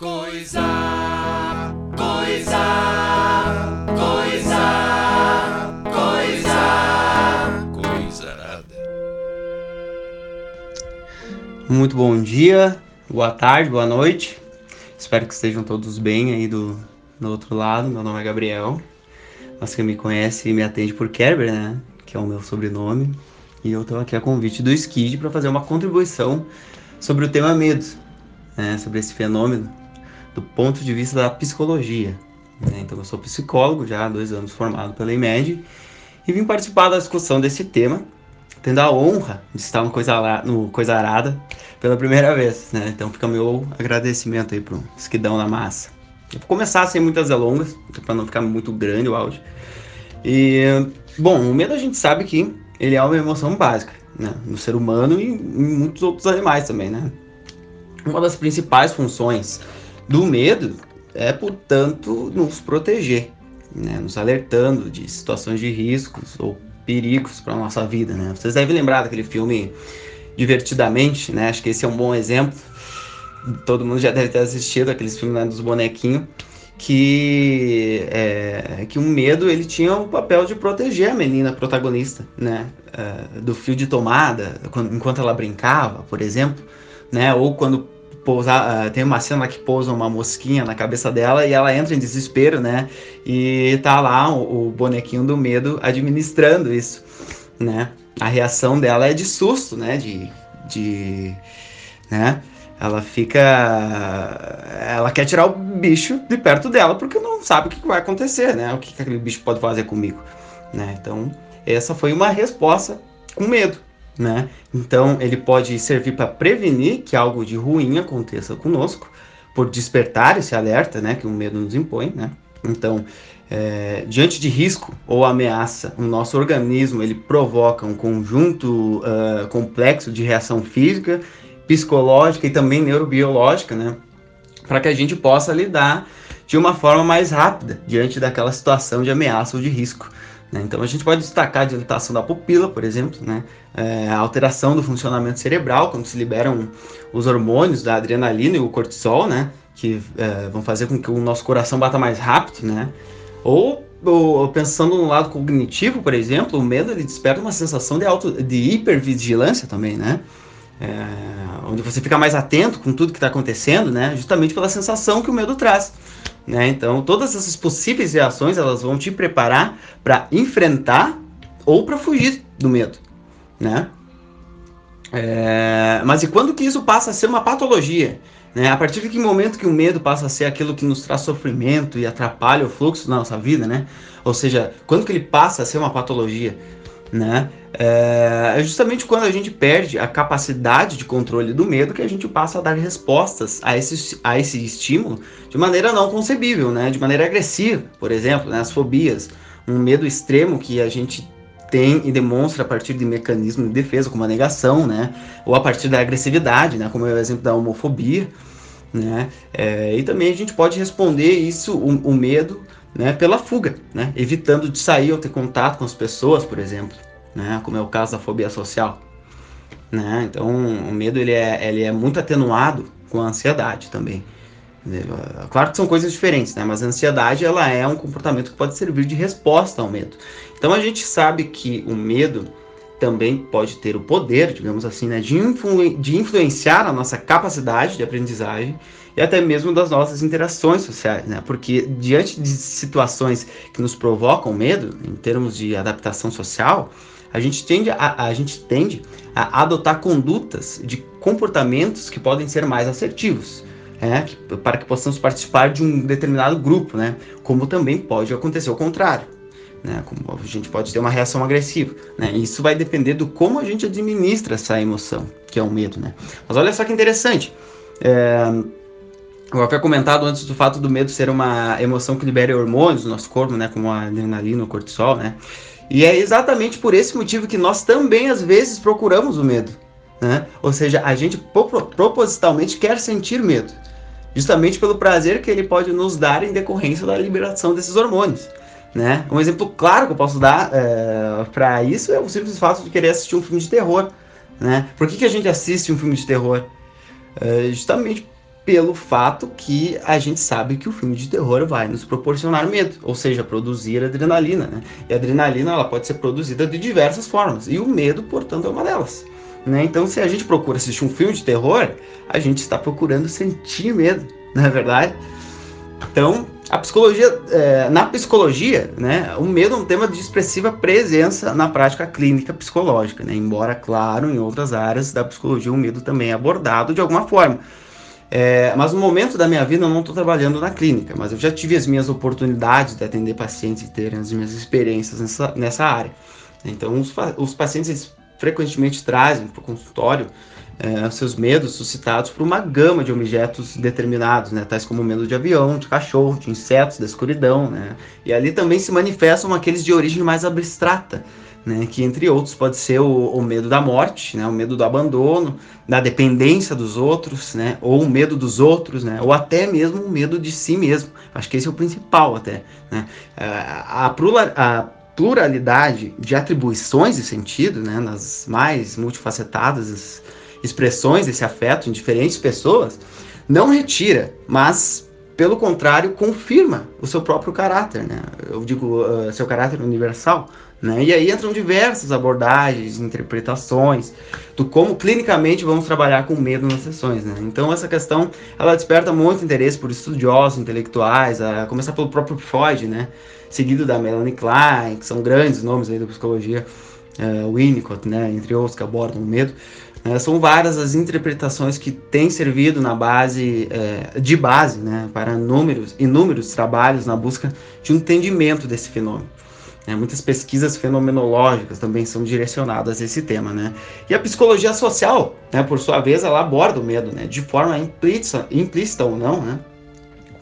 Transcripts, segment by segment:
Coisa, coisa, coisa, coisa, coisa arada. Muito bom dia, boa tarde, boa noite. Espero que estejam todos bem aí do, do outro lado. Meu nome é Gabriel. Mas quem me conhece me atende por Kerber, né? Que é o meu sobrenome. E eu estou aqui a convite do Skid para fazer uma contribuição sobre o tema medo, né? sobre esse fenômeno, do ponto de vista da psicologia. Né? Então, eu sou psicólogo já há dois anos formado pela IMED e vim participar da discussão desse tema, tendo a honra de estar no Coisa, no Coisa Arada pela primeira vez. Né? Então, fica meu agradecimento aí pro Esquidão na Massa. Eu vou começar sem muitas delongas, para não ficar muito grande o áudio. E, bom, o medo a gente sabe que ele é uma emoção básica, né? No ser humano e em muitos outros animais também, né? Uma das principais funções do medo é, portanto, nos proteger, né? Nos alertando de situações de riscos ou perigos para nossa vida, né? Vocês devem lembrar daquele filme Divertidamente, né? Acho que esse é um bom exemplo. Todo mundo já deve ter assistido aqueles filmes né, dos bonequinhos que é, que o medo ele tinha o papel de proteger a menina protagonista, né, uh, do fio de tomada, quando, enquanto ela brincava, por exemplo, né, ou quando pousa, uh, tem uma cena que pousa uma mosquinha na cabeça dela e ela entra em desespero, né, e tá lá o, o bonequinho do medo administrando isso, né, a reação dela é de susto, né, de, de né, ela fica. Ela quer tirar o bicho de perto dela porque não sabe o que vai acontecer, né? O que aquele bicho pode fazer comigo, né? Então, essa foi uma resposta com medo, né? Então, ele pode servir para prevenir que algo de ruim aconteça conosco, por despertar esse alerta, né? Que o medo nos impõe, né? Então, é, diante de risco ou ameaça, o nosso organismo ele provoca um conjunto uh, complexo de reação física psicológica e também neurobiológica, né? Para que a gente possa lidar de uma forma mais rápida diante daquela situação de ameaça ou de risco. Né? Então a gente pode destacar a dilatação da pupila, por exemplo, né? É, a alteração do funcionamento cerebral, quando se liberam os hormônios da adrenalina e o cortisol, né? Que é, vão fazer com que o nosso coração bata mais rápido, né? Ou, ou, pensando no lado cognitivo, por exemplo, o medo ele desperta uma sensação de, auto, de hipervigilância também, né? é, onde você fica mais atento com tudo que está acontecendo, né? Justamente pela sensação que o medo traz. Né? Então, todas essas possíveis reações elas vão te preparar para enfrentar ou para fugir do medo, né? É, mas e quando que isso passa a ser uma patologia? Né? A partir de que momento que o medo passa a ser aquilo que nos traz sofrimento e atrapalha o fluxo da nossa vida, né? Ou seja, quando que ele passa a ser uma patologia? Né? É, é justamente quando a gente perde a capacidade de controle do medo que a gente passa a dar respostas a esse, a esse estímulo de maneira não concebível, né? De maneira agressiva, por exemplo, né? as fobias, um medo extremo que a gente tem e demonstra a partir de mecanismos de defesa, como a negação, né? Ou a partir da agressividade, né? Como é o exemplo da homofobia, né? É, e também a gente pode responder isso, o, o medo, né, pela fuga, né, evitando de sair ou ter contato com as pessoas, por exemplo, né, como é o caso da fobia social. Né? Então, o medo ele é, ele é muito atenuado com a ansiedade também. Claro que são coisas diferentes, né? mas a ansiedade ela é um comportamento que pode servir de resposta ao medo. Então, a gente sabe que o medo também pode ter o poder, digamos assim, né, de, influ de influenciar a nossa capacidade de aprendizagem e até mesmo das nossas interações sociais, né? Porque diante de situações que nos provocam medo, em termos de adaptação social, a gente tende a, a gente tende a adotar condutas de comportamentos que podem ser mais assertivos. É, para que possamos participar de um determinado grupo, né? Como também pode acontecer o contrário. Né? Como a gente pode ter uma reação agressiva. Né? Isso vai depender do como a gente administra essa emoção, que é o medo. Né? Mas olha só que interessante. É, eu havia comentado antes do fato do medo ser uma emoção que libera hormônios no nosso corpo, né, como a adrenalina, o cortisol, né? E é exatamente por esse motivo que nós também às vezes procuramos o medo, né? Ou seja, a gente propositalmente quer sentir medo, justamente pelo prazer que ele pode nos dar em decorrência da liberação desses hormônios. Né? Um exemplo claro que eu posso dar é, para isso é o simples fato de querer assistir um filme de terror. Né? Por que, que a gente assiste um filme de terror? É, justamente pelo fato que a gente sabe que o filme de terror vai nos proporcionar medo, ou seja, produzir adrenalina, né? E a adrenalina ela pode ser produzida de diversas formas, e o medo, portanto, é uma delas. Né? Então, se a gente procura assistir um filme de terror, a gente está procurando sentir medo, não é verdade? Então, a psicologia, é, na psicologia, né, o medo é um tema de expressiva presença na prática clínica psicológica, né? embora, claro, em outras áreas da psicologia o medo também é abordado de alguma forma. É, mas no momento da minha vida eu não estou trabalhando na clínica, mas eu já tive as minhas oportunidades de atender pacientes e ter as minhas experiências nessa, nessa área. Então, os, os pacientes frequentemente trazem para o consultório é, seus medos suscitados por uma gama de objetos determinados, né, tais como medo de avião, de cachorro, de insetos, da escuridão, né, e ali também se manifestam aqueles de origem mais abstrata, né, que entre outros pode ser o, o, medo da morte, né, o medo do abandono, da dependência dos outros, né, ou o medo dos outros, né, ou até mesmo o medo de si mesmo. Acho que esse é o principal até. Né. A, a, pluralidade de atribuições de sentido, né, nas mais multifacetadas expressões desse afeto em diferentes pessoas, não retira, mas pelo contrário confirma o seu próprio caráter, né? Eu digo uh, seu caráter universal, né? E aí entram diversas abordagens, interpretações do como clinicamente vamos trabalhar com medo nas sessões, né? Então essa questão ela desperta muito interesse por estudiosos, intelectuais, a começar pelo próprio Freud, né? Seguido da Melanie Klein, que são grandes nomes aí da psicologia, uh, Winnicott, né? Entre outros que abordam o medo. É, são várias as interpretações que têm servido na base é, de base né, para números, inúmeros trabalhos na busca de um entendimento desse fenômeno. É, muitas pesquisas fenomenológicas também são direcionadas a esse tema. Né? E a psicologia social, né, por sua vez, ela aborda o medo né, de forma implícita, implícita ou não, né,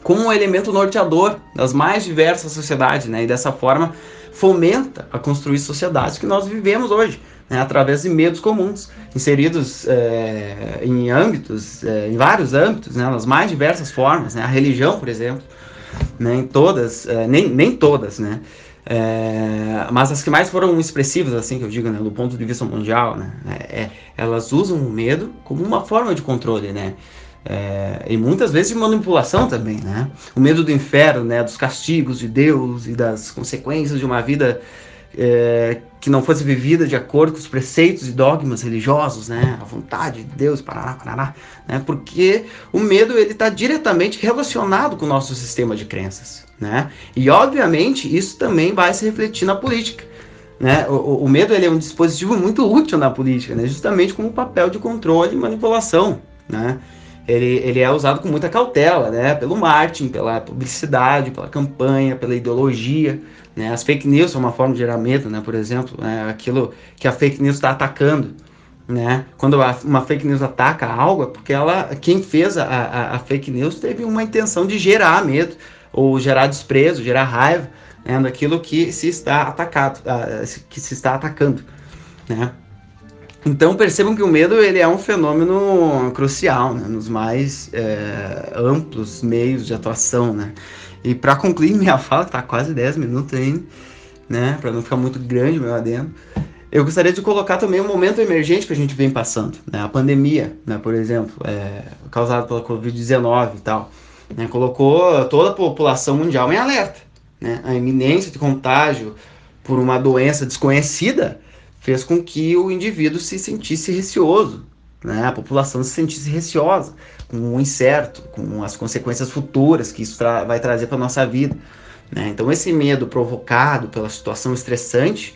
como um elemento norteador das mais diversas sociedades, né, e dessa forma fomenta a construir sociedades que nós vivemos hoje né, através de medos comuns, inseridos é, em âmbitos, é, em vários âmbitos, né, nas mais diversas formas, né, a religião, por exemplo, né, em todas, é, nem, nem todas, né, é, mas as que mais foram expressivas, assim que eu digo, né, do ponto de vista mundial, né, é, elas usam o medo como uma forma de controle, né, é, e muitas vezes de manipulação também, né? O medo do inferno, né? Dos castigos de Deus e das consequências de uma vida é, que não fosse vivida de acordo com os preceitos e dogmas religiosos, né, a vontade de Deus, parará, parará, né, porque o medo ele está diretamente relacionado com o nosso sistema de crenças, né, e obviamente isso também vai se refletir na política, né, o, o medo ele é um dispositivo muito útil na política, né, justamente como papel de controle e manipulação, né, ele, ele é usado com muita cautela, né? Pelo marketing, pela publicidade, pela campanha, pela ideologia, né? As fake news são uma forma de gerar medo, né? Por exemplo, né? aquilo que a fake news está atacando, né? Quando a, uma fake news ataca algo, é porque ela, quem fez a, a, a, fake news teve uma intenção de gerar medo ou gerar desprezo, gerar raiva, né? Daquilo que se está atacado, que se está atacando, né? Então percebam que o medo ele é um fenômeno crucial né, nos mais é, amplos meios de atuação, né? E para concluir minha fala, que tá quase 10 minutos ainda, né, para não ficar muito grande meu adendo, eu gostaria de colocar também um momento emergente que a gente vem passando, né? A pandemia, né, por exemplo, é, causada pela Covid-19 e tal, né, colocou toda a população mundial em alerta, né? A iminência de contágio por uma doença desconhecida fez com que o indivíduo se sentisse receoso, né? a população se sentisse receosa com o incerto, com as consequências futuras que isso tra vai trazer para a nossa vida. Né? Então, esse medo provocado pela situação estressante,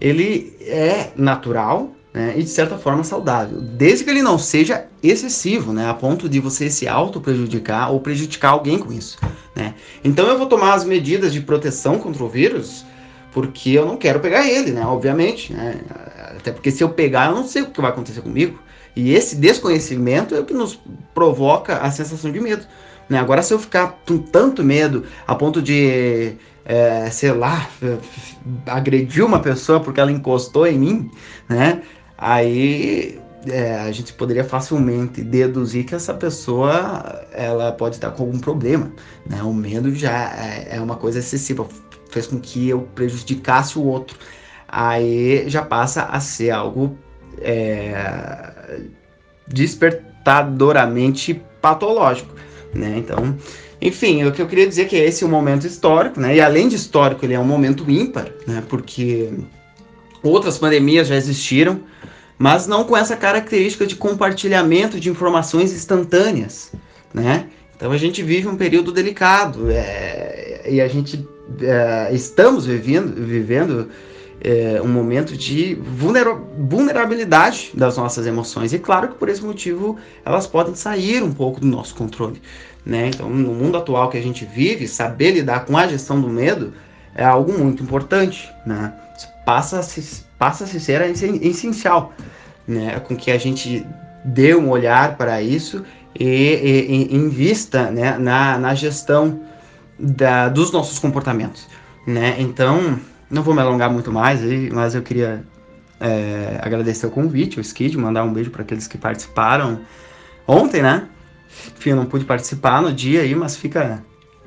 ele é natural né? e, de certa forma, saudável, desde que ele não seja excessivo, né? a ponto de você se auto-prejudicar ou prejudicar alguém com isso. Né? Então, eu vou tomar as medidas de proteção contra o vírus porque eu não quero pegar ele, né? Obviamente, né? Até porque se eu pegar, eu não sei o que vai acontecer comigo. E esse desconhecimento é o que nos provoca a sensação de medo. Né? Agora, se eu ficar com tanto medo a ponto de, é, sei lá, agredir uma pessoa porque ela encostou em mim, né? Aí é, a gente poderia facilmente deduzir que essa pessoa ela pode estar com algum problema. Né? O medo já é, é uma coisa excessiva fez com que eu prejudicasse o outro. Aí já passa a ser algo é, desper, assustadoramente patológico, né? Então, enfim, o que eu queria dizer é que esse é um momento histórico, né? E além de histórico, ele é um momento ímpar, né? Porque outras pandemias já existiram, mas não com essa característica de compartilhamento de informações instantâneas, né? Então a gente vive um período delicado é, e a gente é, estamos vivendo, vivendo é, um momento de vulnerabilidade das nossas emoções. E claro que por esse motivo elas podem sair um pouco do nosso controle. Né? Então, no mundo atual que a gente vive, saber lidar com a gestão do medo é algo muito importante. Né? Passa se, passa a se ser essencial né? com que a gente dê um olhar para isso e, e, e invista né? na, na gestão da, dos nossos comportamentos. Né? Então, não vou me alongar muito mais, mas eu queria é, agradecer o convite, o Skid, mandar um beijo para aqueles que participaram ontem, né? Enfim, eu não pude participar no dia aí, mas fica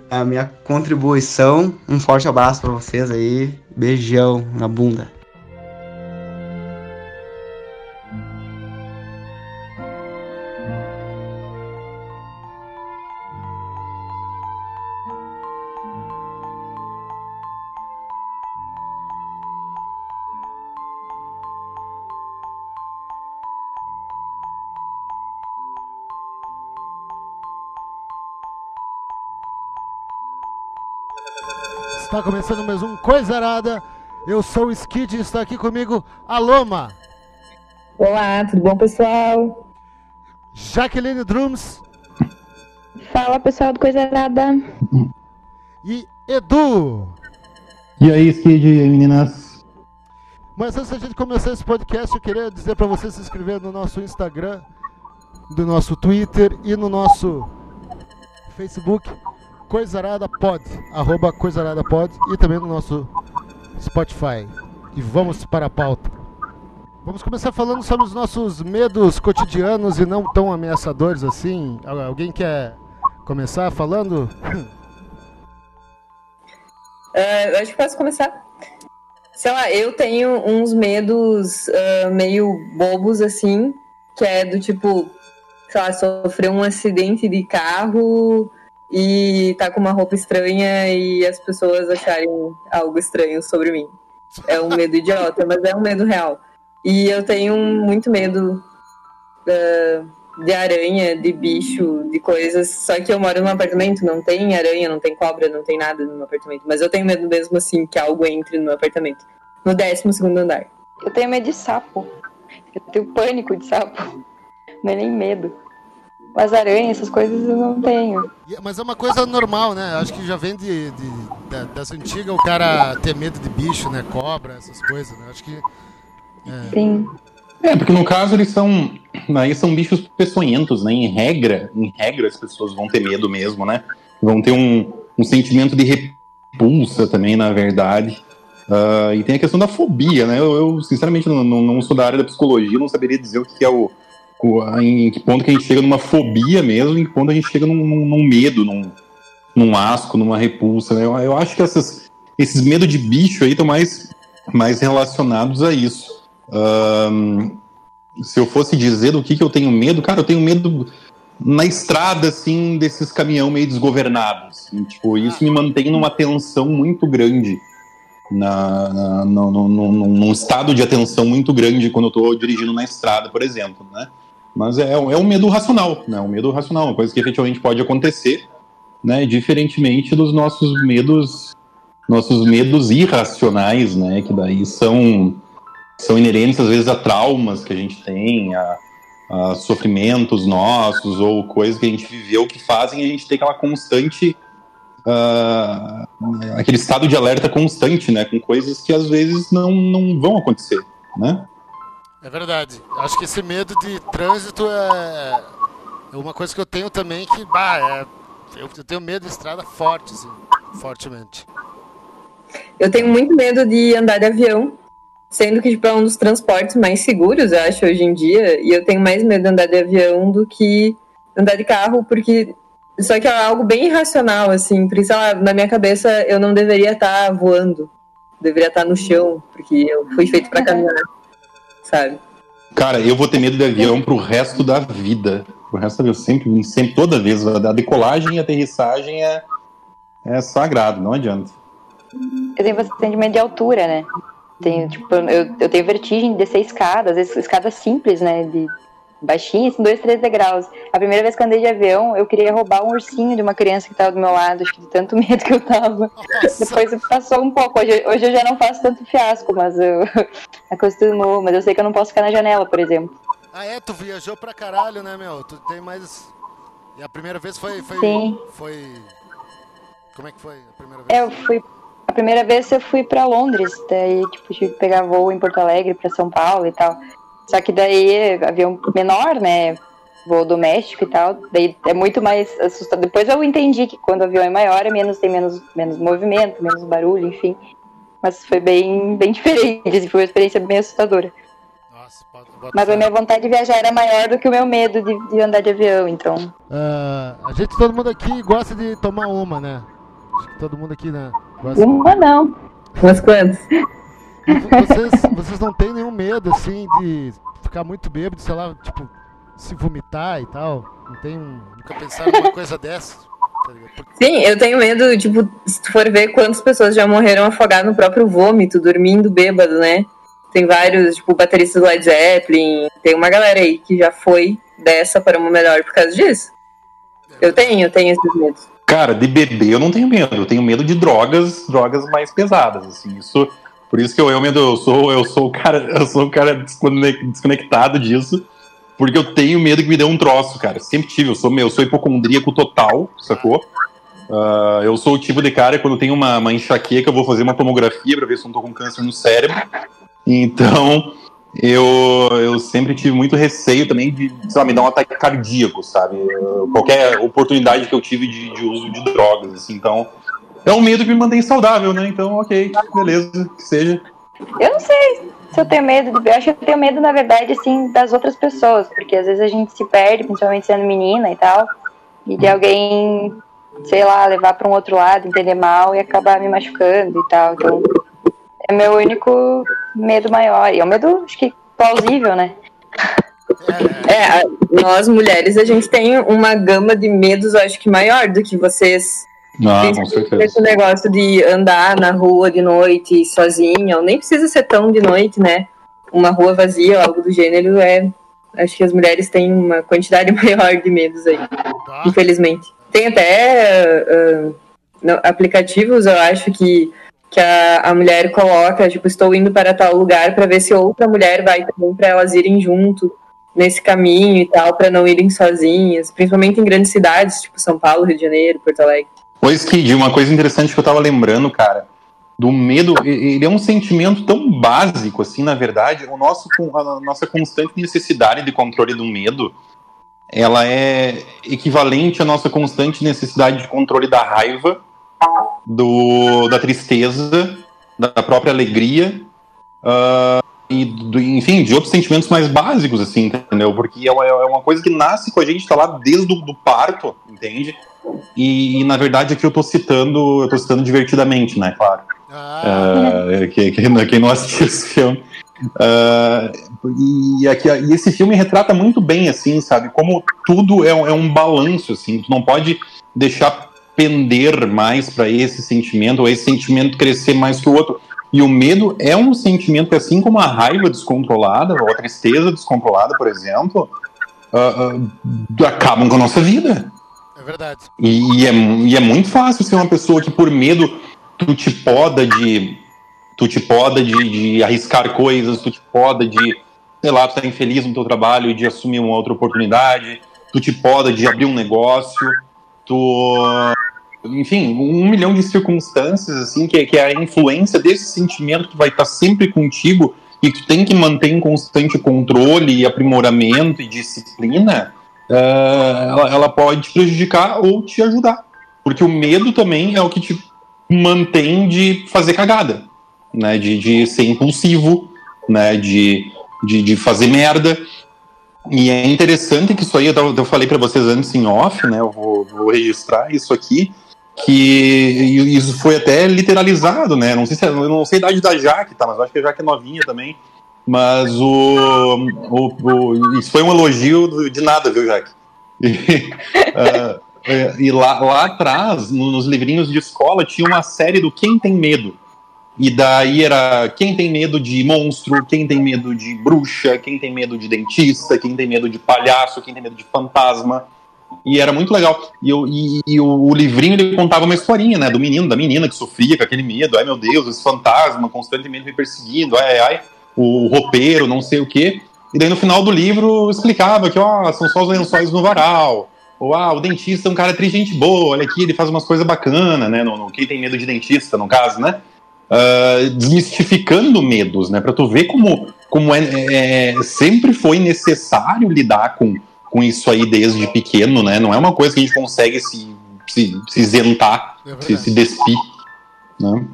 a minha contribuição. Um forte abraço para vocês aí. Beijão na bunda. Está começando mais um Coisa Arada. Eu sou o Skid e está aqui comigo a Loma. Olá, tudo bom, pessoal? Jaqueline Drums. Fala, pessoal do Coisa Arada. E Edu. E aí, Skid e meninas? Mas antes da gente começar esse podcast, eu queria dizer para você se inscrever no nosso Instagram, no nosso Twitter e no nosso Facebook Coisarada Pod, arroba Coisarada Pod e também no nosso Spotify. E vamos para a pauta. Vamos começar falando sobre os nossos medos cotidianos e não tão ameaçadores assim. Alguém quer começar falando? Uh, acho que posso começar. Sei lá, eu tenho uns medos uh, meio bobos assim, que é do tipo, sei lá, sofrer um acidente de carro e tá com uma roupa estranha e as pessoas acharem algo estranho sobre mim. É um medo idiota, mas é um medo real. E eu tenho muito medo uh, de aranha, de bicho, de coisas. Só que eu moro num apartamento, não tem aranha, não tem cobra, não tem nada no meu apartamento. Mas eu tenho medo mesmo assim que algo entre no meu apartamento. No 12 segundo andar. Eu tenho medo de sapo. Eu tenho pânico de sapo. Não é nem medo. Mas aranha, essas coisas eu não tenho. Mas é uma coisa normal, né? Acho que já vem de, de, de das antigas o cara ter medo de bicho, né? Cobra, essas coisas, né? Acho que. É... Sim. É, porque no caso eles são. Aí são bichos peçonhentos, né? Em regra, em regra as pessoas vão ter medo mesmo, né? Vão ter um, um sentimento de repulsa também, na verdade. Uh, e tem a questão da fobia, né? Eu, eu sinceramente, não, não, não, sou da área da psicologia, não saberia dizer o que é o, em que ponto que a gente chega numa fobia mesmo, em que ponto a gente chega num, num medo, num, num asco, numa repulsa. Né? Eu, eu acho que essas, esses medos de bicho aí estão mais, mais relacionados a isso. Um, se eu fosse dizer do que, que eu tenho medo, cara, eu tenho medo na estrada, assim, desses caminhão meio desgovernados. Assim, tipo, isso me mantém numa tensão muito grande. Na, na, no, no, no, num estado de atenção muito grande quando eu estou dirigindo na estrada, por exemplo, né? Mas é, é um medo racional, né? Um medo racional, uma coisa que efetivamente pode acontecer, né? Diferentemente dos nossos medos, nossos medos irracionais, né? Que daí são são inerentes às vezes a traumas que a gente tem, a, a sofrimentos nossos ou coisas que a gente viveu que fazem a gente ter aquela constante Uh, aquele estado de alerta constante, né, com coisas que às vezes não, não vão acontecer, né? É verdade. Acho que esse medo de trânsito é, é uma coisa que eu tenho também que, bah, é, eu, eu tenho medo de estrada forte, assim, fortemente. Eu tenho muito medo de andar de avião, sendo que tipo, é um dos transportes mais seguros, eu acho, hoje em dia, e eu tenho mais medo de andar de avião do que andar de carro, porque só que é algo bem irracional, assim, porque, sei lá, na minha cabeça eu não deveria estar voando, deveria estar no chão, porque eu fui feito para caminhar sabe? Cara, eu vou ter medo de avião pro resto da vida. O resto eu sempre, sempre, toda vez, a decolagem e a aterrissagem é, é sagrado, não adianta. Eu tenho bastante medo de altura, né? Tenho, tipo, eu, eu tenho vertigem de descer escadas, às vezes escadas simples, né? De baixinhas, assim, dois, três degraus. A primeira vez que andei de avião, eu queria roubar um ursinho de uma criança que estava do meu lado, acho que de tanto medo que eu tava. Nossa. Depois passou um pouco. Hoje, hoje eu já não faço tanto fiasco, mas eu acostumou. Mas eu sei que eu não posso ficar na janela, por exemplo. Ah, é? Tu viajou pra caralho, né, meu? Tu tem mais. E a primeira vez foi. foi Sim. Foi. Como é que foi a primeira vez? É, eu fui. A primeira vez eu fui pra Londres, daí, tipo, tive que pegar voo em Porto Alegre pra São Paulo e tal. Só que daí, avião menor, né? Voo doméstico e tal. Daí é muito mais assustador. Depois eu entendi que quando o avião é maior, é menos, tem menos, menos movimento, menos barulho, enfim. Mas foi bem, bem diferente, foi uma experiência bem assustadora. Nossa, bota, bota Mas a minha vontade de viajar era maior do que o meu medo de, de andar de avião, então. Ah, a gente, todo mundo aqui gosta de tomar uma, né? Acho que todo mundo aqui, né? Gosta. Uma não. Umas quantas? Vocês, vocês não têm nenhum medo, assim, de ficar muito bêbado, sei lá, tipo, se vomitar e tal? Não tem um. Nunca pensaram numa coisa dessa? Tá Sim, eu tenho medo, tipo, se tu for ver quantas pessoas já morreram afogadas no próprio vômito, dormindo bêbado, né? Tem vários, tipo, bateristas do Led Zeppelin, tem uma galera aí que já foi dessa para uma melhor por causa disso. Eu tenho, eu tenho esses medos. Cara, de beber eu não tenho medo, eu tenho medo de drogas, drogas mais pesadas, assim, isso, por isso que eu, eu, eu sou, eu sou o cara, eu sou o cara descone- desconectado disso, porque eu tenho medo que me dê um troço, cara, sempre tive, eu sou, meu, eu sou hipocondríaco total, sacou? Ah, eu sou o tipo de cara quando tem uma, uma enxaqueca eu vou fazer uma tomografia pra ver se eu não tô com câncer no cérebro, então eu, eu sempre tive muito receio também de, sei lá, me dar um ataque cardíaco, sabe? Qualquer oportunidade que eu tive de, de uso de drogas, assim, então. É um medo que me mantém saudável, né? Então, ok, beleza, que seja. Eu não sei se eu tenho medo. de- Eu acho que eu tenho medo, na verdade, assim, das outras pessoas. Porque às vezes a gente se perde, principalmente sendo menina e tal. E de alguém, sei lá, levar pra um outro lado, entender mal e acabar me machucando e tal. Então, é meu único medo maior. E é um medo, acho que, plausível, né? É, nós mulheres, a gente tem uma gama de medos, eu acho que maior do que vocês. Ah, com certeza. Esse negócio de andar na rua de noite sozinha, ou nem precisa ser tão de noite, né? Uma rua vazia, algo do gênero, é. Acho que as mulheres têm uma quantidade maior de medos aí, Tá? infelizmente. Tem até ah, no- aplicativos, eu acho que, que a, a mulher coloca, tipo, estou indo para tal lugar para ver se outra mulher vai também para elas irem junto nesse caminho e tal, para não irem sozinhas, principalmente em grandes cidades, tipo São Paulo, Rio de Janeiro, Porto Alegre. Pois, Kid, uma coisa interessante que eu tava lembrando, cara, do medo, ele é um sentimento tão básico, assim, na verdade, o nosso, a nossa constante necessidade de controle do medo, ela é equivalente à nossa constante necessidade de controle da raiva, do, da tristeza, da própria alegria, ah, e, do- enfim, de outros sentimentos mais básicos, assim, entendeu? Porque é uma, é uma coisa que nasce com a gente, tá lá desde o do parto, entende? E, e, na verdade aqui eu tô citando, eu tô citando divertidamente, né, claro. Ah, Ah, que- que- quem não assistiu esse filme. Ah, e, aqui, e esse filme retrata muito bem, assim, sabe? Como tudo é, um- é um balanço, assim. Tu não pode deixar pender mais para esse sentimento, ou esse sentimento crescer mais que o outro. E o medo é um sentimento que, assim como a raiva descontrolada, ou a tristeza descontrolada, por exemplo, ah, acabam com a nossa vida. É verdade. E, e é, e é muito fácil ser uma pessoa que, por medo, tu te poda de. Tu te poda de, de arriscar coisas, tu te poda de, sei lá, tu tá infeliz no teu trabalho e de assumir uma outra oportunidade, tu te poda de abrir um negócio, tu. Enfim, um milhão de circunstâncias, assim, que, que é a influência desse sentimento que vai estar sempre contigo e que tu tem que manter em constante controle e aprimoramento e disciplina, ela, ela pode te prejudicar ou te ajudar. Porque o medo também é o que te mantém de fazer cagada, né? De, de ser impulsivo, né? De, de, de fazer merda. E é interessante que isso aí, eu, eu falei para vocês antes em off, né? Eu vou, vou registrar isso aqui, que isso foi até literalizado, né? Não sei se é- eu não sei a idade da Jaque, tá? Mas acho que a Jaque é novinha também. Mas o, o, o- isso foi um elogio de nada, viu, Jaque? E, uh, e lá, lá atrás, nos livrinhos de escola, tinha uma série do Quem Tem Medo. E daí era quem tem medo de monstro, quem tem medo de bruxa, quem tem medo de dentista, quem tem medo de palhaço, quem tem medo de fantasma. E era muito legal. E, eu, e, e o, o, livrinho ele contava uma historinha, né? Do menino, da menina que sofria com aquele medo. Ai meu Deus, esse fantasma constantemente me perseguindo. Ai, ai, ai. O roupeiro, não sei o quê. E daí no final do livro explicava que, ó, são só os lençóis no varal. Ou, ah, o dentista é um cara triste gente boa. Olha aqui, ele faz umas coisas bacanas, né? No, no, quem tem medo de dentista, no caso, né? uh, desmistificando medos, né? Para tu ver como, como é, é, sempre foi necessário lidar com, com isso aí desde pequeno, né? Não é uma coisa que a gente consegue se, se, se isentar, é se, se despir, né?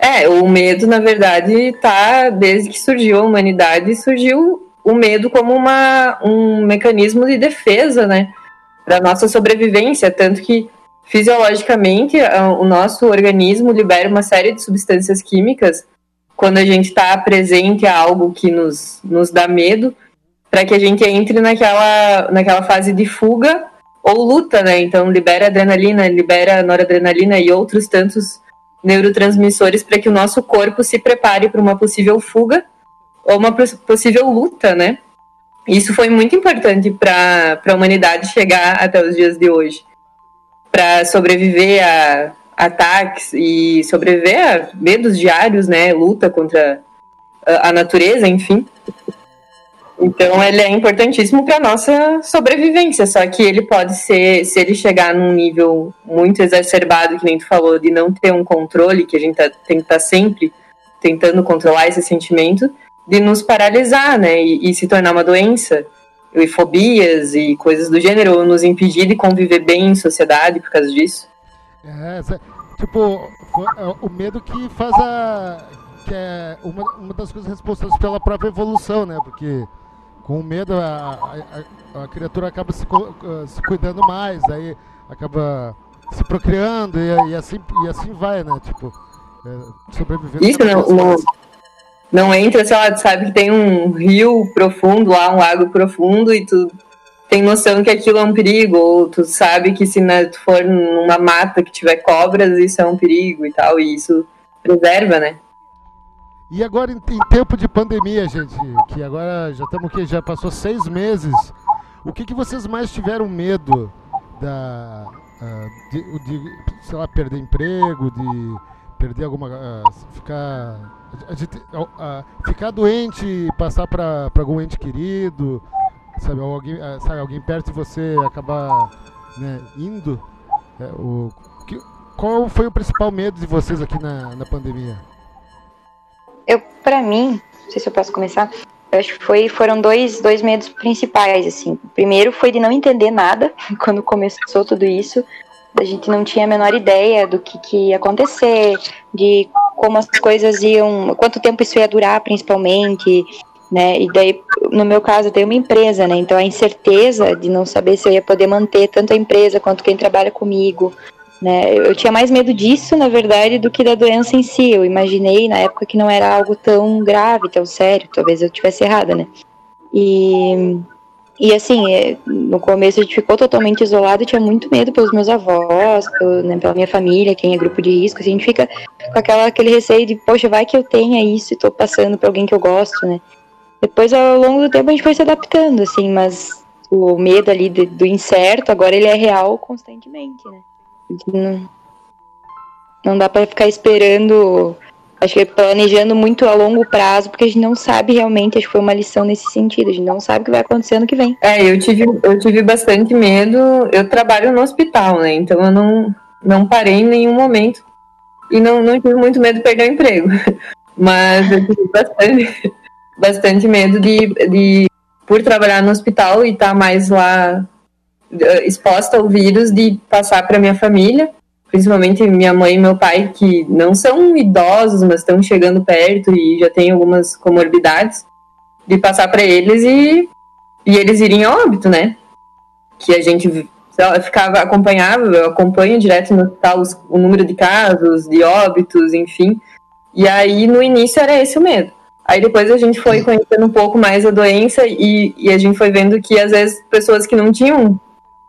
É, o medo, na verdade, tá desde que surgiu a humanidade, surgiu o medo como uma, um mecanismo de defesa, né? Da nossa sobrevivência, tanto que fisiologicamente, o nosso organismo libera uma série de substâncias químicas quando a gente está presente a algo que nos, nos dá medo, para que a gente entre naquela, naquela fase de fuga ou luta, né? Então, libera adrenalina, libera noradrenalina e outros tantos neurotransmissores para que o nosso corpo se prepare para uma possível fuga ou uma possível luta, né? Isso foi muito importante para a humanidade chegar até os dias de hoje para sobreviver a ataques e sobreviver a medos diários, né? Luta contra a natureza, enfim. Então ele é importantíssimo para nossa sobrevivência, só que ele pode ser, se ele chegar num nível muito exacerbado, que nem tu falou, de não ter um controle, que a gente tá, tem que estar tá sempre tentando controlar esse sentimento, de nos paralisar, né, e, e se tornar uma doença e fobias e coisas do gênero, ou nos impedir de conviver bem em sociedade por causa disso. É, tipo, é, o medo que faz a. que é uma, uma das coisas responsáveis pela própria evolução, né? Porque com o medo a, a, a criatura acaba se, se cuidando mais, aí acaba se procriando e, e, assim, e assim vai, né? Tipo, é, sobrevivendo. Isso, não, não, não entra, sei lá, sabe que tem um rio profundo lá, um lago profundo, e tu tem noção que aquilo é um perigo, ou tu sabe que se né, tu for numa mata que tiver cobras, isso é um perigo e tal, e isso preserva, né? E agora, em, em tempo de pandemia, gente, que agora já estamos que já passou seis meses, o que, que vocês mais tiveram medo da, uh, de, de, sei lá, perder emprego, de perder alguma. Uh, ficar. Uh, ficar doente e passar para algum ente querido, sabe, alguém, sabe, alguém perto de você acabar né, indo. É, o, que, qual foi o principal medo de vocês aqui na, na pandemia? Eu, para mim, não sei se eu posso começar. Eu acho que foi, foram dois, dois medos principais, assim. O primeiro foi de não entender nada quando começou tudo isso a gente não tinha a menor ideia do que, que ia acontecer, de como as coisas iam, quanto tempo isso ia durar, principalmente, né? E daí, no meu caso, eu tenho uma empresa, né? Então a incerteza de não saber se eu ia poder manter tanto a empresa quanto quem trabalha comigo, né? Eu tinha mais medo disso, na verdade, do que da doença em si. Eu imaginei na época que não era algo tão grave, tão sério. Talvez eu tivesse errada, né? E e assim, é, no começo a gente ficou totalmente isolado, tinha muito medo pelos meus avós, pelo, né, pela minha família, quem é grupo de risco. Assim, a gente fica com aquela, aquele receio de, poxa, vai que eu tenha isso e tô passando pra alguém que eu gosto, né? Depois, ao longo do tempo, a gente foi se adaptando, assim, mas o medo ali do, do incerto, agora ele é real constantemente, né? Não, não dá para ficar esperando acho que planejando muito a longo prazo, porque a gente não sabe realmente, acho que foi uma lição nesse sentido, a gente não sabe o que vai acontecer ano que vem. É, eu tive, eu tive bastante medo, eu trabalho no hospital, né, então eu não, não parei em nenhum momento e não, não tive muito medo de perder o emprego, mas eu tive bastante, bastante medo de, de, por trabalhar no hospital e estar tá mais lá exposta ao vírus, de passar para minha família, principalmente minha mãe e meu pai, que não são idosos, mas estão chegando perto e já têm algumas comorbidades, de passar para eles e, e eles irem a óbito, né? Que a gente ficava acompanhava, eu acompanho direto no hospital os, o número de casos, de óbitos, enfim. E aí no início era esse o medo. Aí depois a gente foi conhecendo um pouco mais a doença e, e a gente foi vendo que às vezes pessoas que não tinham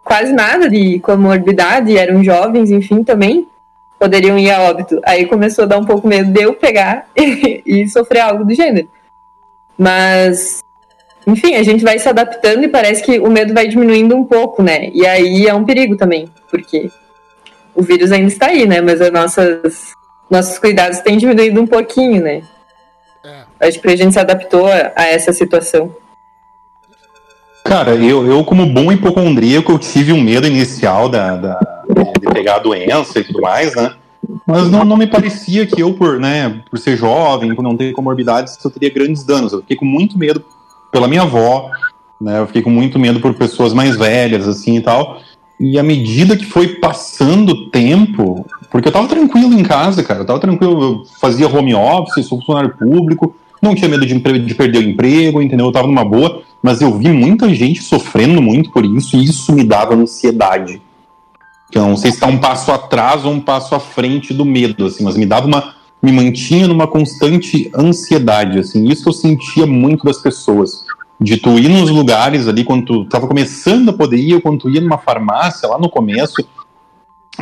quase nada de comorbidade, eram jovens, enfim, também poderiam ir a óbito. Aí começou a dar um pouco medo de eu pegar e, e sofrer algo do gênero. Mas, enfim, a gente vai se adaptando e parece que o medo vai diminuindo um pouco, né? E aí é um perigo também, porque o vírus ainda está aí, né? Mas as nossas, nossos cuidados têm diminuído um pouquinho, né? É. Acho que a gente se adaptou a, a essa situação. Cara, eu, eu como bom hipocondríaco, eu tive um medo inicial da, da, de pegar a doença e tudo mais, né? Mas não, não me parecia que eu, por, né, por ser jovem, por não ter comorbidades, eu teria grandes danos. Eu fiquei com muito medo pela minha avó, né? Eu fiquei com muito medo por pessoas mais velhas, assim e tal. E à medida que foi passando o tempo, porque eu tava tranquilo em casa, cara, eu tava tranquilo, eu fazia home office, sou funcionário público, não tinha medo de, de perder o emprego, entendeu? Eu tava numa boa, mas eu vi muita gente sofrendo muito por isso, e isso me dava ansiedade. Eu não sei se está um passo atrás ou um passo à frente do medo, assim, mas me dava uma. me mantinha numa constante ansiedade, assim. Isso eu sentia muito das pessoas. De tu ir nos lugares ali, quando tu tava começando a poder ir, ou quando tu ia numa farmácia lá no começo,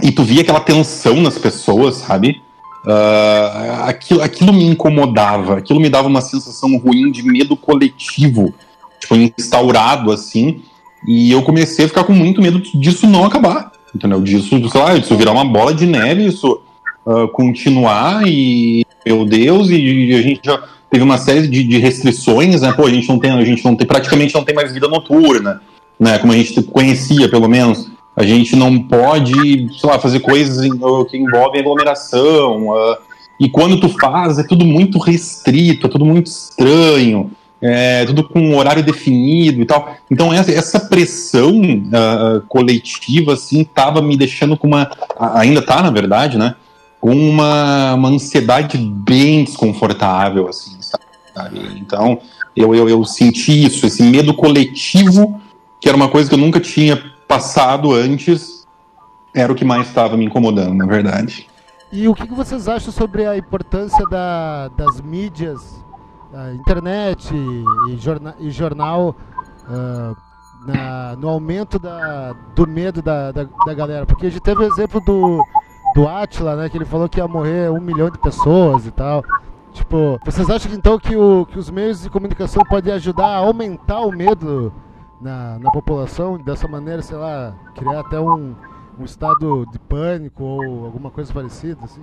e tu via aquela tensão nas pessoas, sabe? Uh, aquilo, aquilo me incomodava, aquilo me dava uma sensação ruim de medo coletivo, tipo, instaurado assim, e eu comecei a ficar com muito medo disso não acabar entendeu? Disso, sei lá, isso virar uma bola de neve, isso uh, continuar e, meu Deus, e, e, a gente já teve uma série de, de, restrições, né? Pô, a gente não tem, a gente não tem, praticamente não tem mais vida noturna, né? Como a gente conhecia, pelo menos. A gente não pode, sei lá, fazer coisas que envolvem aglomeração. Uh, e quando tu faz, é tudo muito restrito, é tudo muito estranho é, tudo com um horário definido e tal. Então essa, essa pressão uh, coletiva assim estava me deixando com uma, ainda está na verdade, né, com uma, uma ansiedade bem desconfortável assim, sabe? Então eu, eu, eu senti isso, esse medo coletivo que era uma coisa que eu nunca tinha passado antes, era o que mais estava me incomodando, na verdade. E o que vocês acham sobre a importância da, das mídias a internet e, jorna, e jornal uh, na, no aumento da, do medo da, da, da, galera. Porque a gente teve o exemplo do, do Atila, né? Que ele falou que ia morrer um milhão de pessoas e tal. Tipo, vocês acham então que, o, que os meios de comunicação podem ajudar a aumentar o medo na, na população? Dessa maneira, sei lá, criar até um, um estado de pânico ou alguma coisa parecida, assim?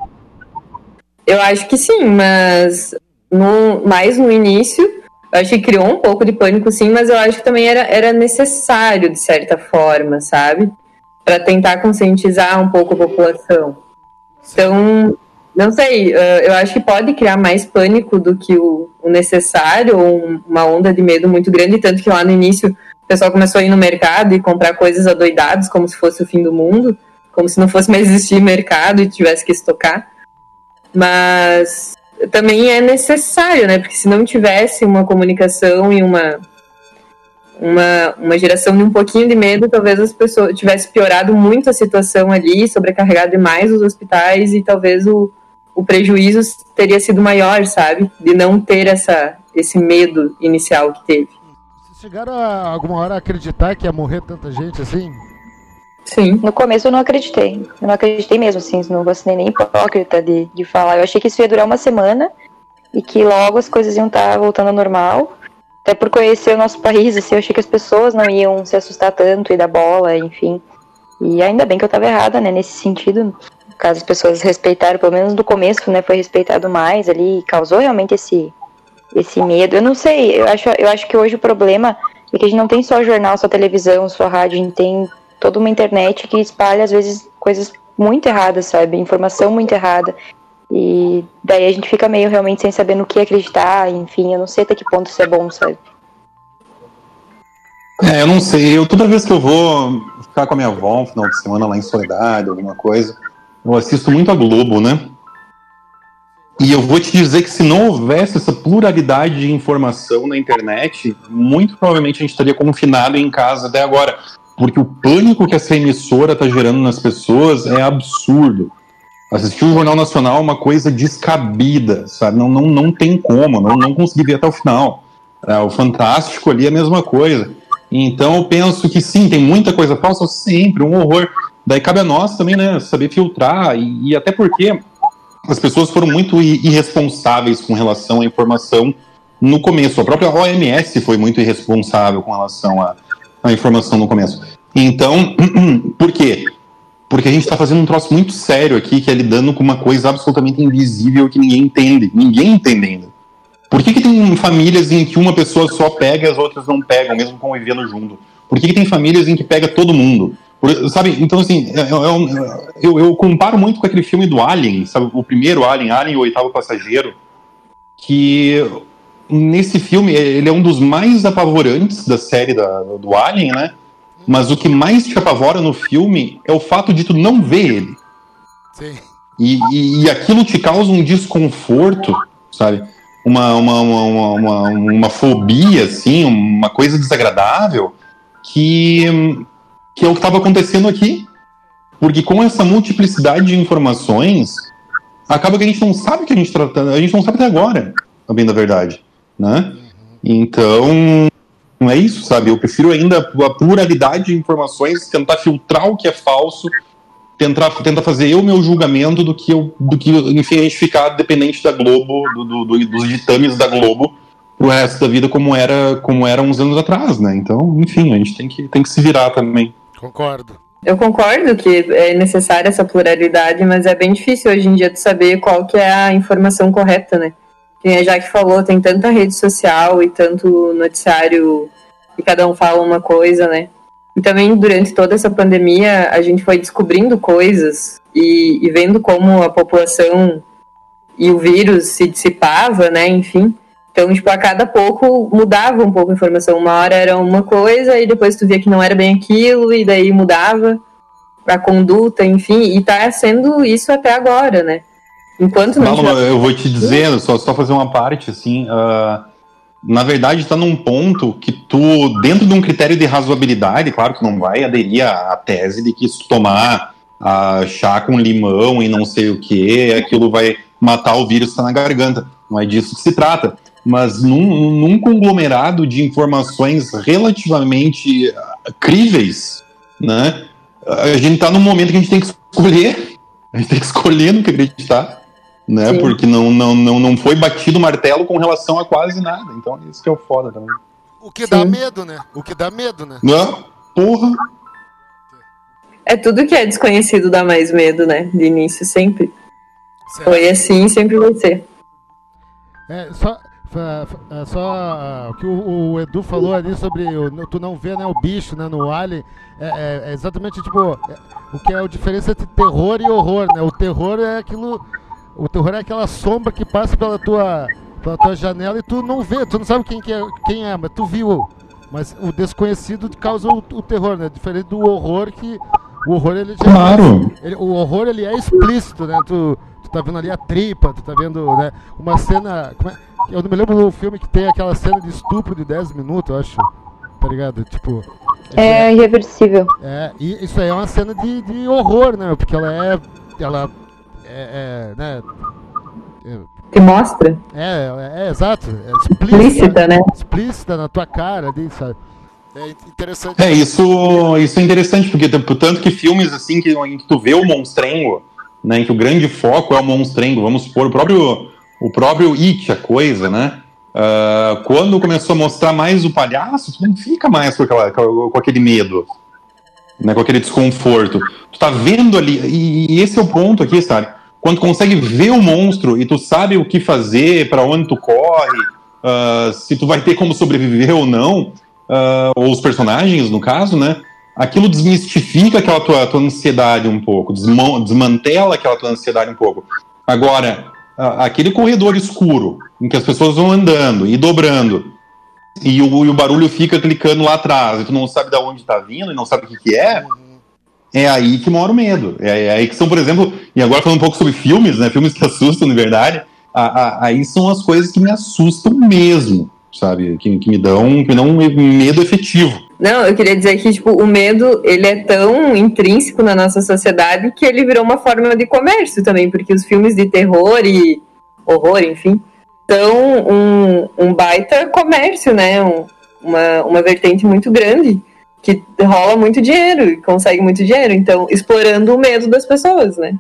Eu acho que sim, mas no, mais no início. Eu acho que criou um pouco de pânico, sim, mas eu acho que também era, era necessário, de certa forma, sabe? Para tentar conscientizar um pouco a população. Então, não sei, eu acho que pode criar mais pânico do que o, necessário, ou uma onda de medo muito grande, tanto que lá no início o pessoal começou a ir no mercado e comprar coisas adoidadas, como se fosse o fim do mundo, como se não fosse mais existir mercado e tivesse que estocar. Mas também é necessário, né? Porque se não tivesse uma comunicação e uma uma, uma geração de um pouquinho de medo, talvez as pessoas tivesse piorado muito a situação ali, sobrecarregado demais os hospitais e talvez o, o prejuízo teria sido maior, sabe? De não ter essa, esse medo inicial que teve. Chegaram a alguma hora a acreditar que ia morrer tanta gente assim? Sim. No começo eu não acreditei. Eu não acreditei mesmo, assim, não vou nem hipócrita de, de falar. Eu achei que isso ia durar uma semana e que logo as coisas iam estar voltando ao normal. Até por conhecer o nosso país, assim, eu achei que as pessoas não iam se assustar tanto e dar bola, enfim. E ainda bem que eu estava errada, né, nesse sentido. Caso, as pessoas respeitaram, pelo menos no começo, né, foi respeitado mais ali, causou realmente esse, esse medo. Eu não sei, eu acho, eu acho que hoje o problema é que a gente não tem só jornal, só televisão, só rádio, a gente tem toda uma internet que espalha, às vezes, coisas muito erradas, sabe? Informação muito errada. E daí a gente fica meio realmente sem saber no que acreditar, enfim, eu não sei até que ponto isso é bom, sabe? É, eu não sei. Eu toda vez que eu vou ficar com a minha avó um final de semana lá em Soledade, alguma coisa, eu assisto muito a Globo, né? E eu vou te dizer que se não houvesse essa pluralidade de informação na internet, muito provavelmente a gente estaria confinado em casa até agora porque o pânico que essa emissora está gerando nas pessoas é absurdo. Assistir o Jornal Nacional é uma coisa descabida, sabe? Não, não, não tem como, não, não consegui ver até o final. É, o Fantástico ali é a mesma coisa. Então eu penso que sim, tem muita coisa falsa, sempre, um horror. Daí cabe a nós também, né, saber filtrar, e, e até porque as pessoas foram muito irresponsáveis com relação à informação no começo. A própria OMS foi muito irresponsável com relação à, à informação no começo. Então, por quê? Porque a gente está fazendo um troço muito sério aqui, que é lidando com uma coisa absolutamente invisível que ninguém entende. Ninguém entende ainda. Por que, que tem famílias em que uma pessoa só pega e as outras não pegam, mesmo convivendo junto? Por que, que tem famílias em que pega todo mundo? Por, sabe, então assim, é, é, é, eu, eu, comparo muito com aquele filme do Alien, sabe, o primeiro Alien, Alien, o oitavo passageiro, que nesse filme ele é um dos mais apavorantes da série da, do Alien, né? Mas o que mais te apavora no filme é o fato de tu não ver ele. Sim. E, e, e aquilo te causa um desconforto, sabe? Uma, uma, uma, uma, uma fobia, assim, uma coisa desagradável que, que é o que estava acontecendo aqui. Porque com essa multiplicidade de informações, acaba que a gente não sabe o que a gente está tratando, a gente não sabe até agora, a bem da verdade, né? Então, não é isso, sabe? Eu prefiro ainda a pluralidade de informações, tentar filtrar o que é falso, tentar, tentar fazer eu meu julgamento do que eu, do que, enfim, a gente ficar dependente da Globo, do, do, do, dos ditames da Globo pro resto da vida como era, como era uns anos atrás, né? Então, enfim, a gente tem que, tem que se virar também. Concordo. Eu concordo que é necessária essa pluralidade, mas é bem difícil hoje em dia de saber qual que é a informação correta, né? Quem a Jaque falou, tem tanta rede social e tanto noticiário e cada um fala uma coisa, né? E também durante toda essa pandemia a gente foi descobrindo coisas e, e vendo como a população e o vírus se dissipava, né? Enfim. Então, tipo, a cada pouco mudava um pouco a informação. Uma hora era uma coisa e depois tu via que não era bem aquilo e daí mudava a conduta, enfim. E tá sendo isso até agora, né? Enquanto não. Fala, eu vou te dizer, só, só fazer uma parte, assim. Uh, na verdade, está num ponto que tu, dentro de um critério de razoabilidade, claro que não vai aderir à, tese de que se tomar uh, chá com limão e não sei o que, aquilo vai matar o vírus que está na garganta. Não é disso que se trata. Mas num, num conglomerado de informações relativamente uh, críveis, né? A gente está num momento que a gente tem que escolher. A gente tem que escolher no que acreditar né? Sim. Porque não, não, não, não foi batido o martelo com relação a quase nada. Então isso que é o foda também. O que Sim. dá medo, né? O que dá medo, né? Não, porra. É tudo que é desconhecido dá mais medo, né? De início, sempre. Certo. Foi assim sempre vai ser. É, só, só o que o, Edu falou ali sobre o, tu não vê né, o bicho né, no Alien, é, é, é exatamente tipo é, o que é a diferença entre terror e horror, né? O terror é aquilo o terror é aquela sombra que passa pela tua, pela tua janela e tu não vê, tu não sabe quem, que é, quem é, mas tu viu. Mas o desconhecido causa o, o terror, né? Diferente do horror que. O horror ele Claro! É, ele, o horror ele é explícito, né? Tu, tu tá vendo ali a tripa, tu tá vendo né, uma cena. É, eu não me lembro do filme que tem aquela cena de estupro de 10 minutos, eu acho. Tá ligado? Tipo. É, é irreversível. É, e isso aí é uma cena de, de horror, né? Porque ela é. Ela é, é né? Que mostra? É, é, é exato. É explícita, explícita, né? Explícita na tua cara ali, sabe? É interessante. É, isso, isso é interessante, porque tanto que filmes assim que, em que tu vê o monstrengo, né? Em que o grande foco é o monstrengo, vamos supor, o próprio, o próprio It, a coisa, né? Uh, quando começou a mostrar mais o palhaço, tu não fica mais com, aquela, com aquele medo, né, com aquele desconforto. Tu tá vendo ali, e, e esse é o ponto aqui, sabe? Quando tu consegue ver o monstro e tu sabe o que fazer, para onde tu corre, uh, se tu vai ter como sobreviver ou não, uh, ou os personagens, no caso, né? Aquilo desmistifica aquela tua, tua ansiedade um pouco, desmantela aquela tua ansiedade um pouco. Agora, aquele corredor escuro, em que as pessoas vão andando e dobrando, e o, e o, barulho fica clicando lá atrás, e tu não sabe de onde está vindo e não sabe o que, que é, é aí que mora o medo. É, é, aí que são, por exemplo, e agora falando um pouco sobre filmes, né? Filmes que assustam de verdade, a, a, aí são as coisas que me assustam mesmo, sabe? Que, que me dão, que me dão um medo efetivo. Não, eu queria dizer que, tipo, o medo, ele é tão intrínseco na nossa sociedade que ele virou uma forma de comércio também, porque os filmes de terror e horror, enfim, são um, um baita comércio, né? Um, uma, uma vertente muito grande que rola muito dinheiro e consegue muito dinheiro, então explorando o medo das pessoas, né?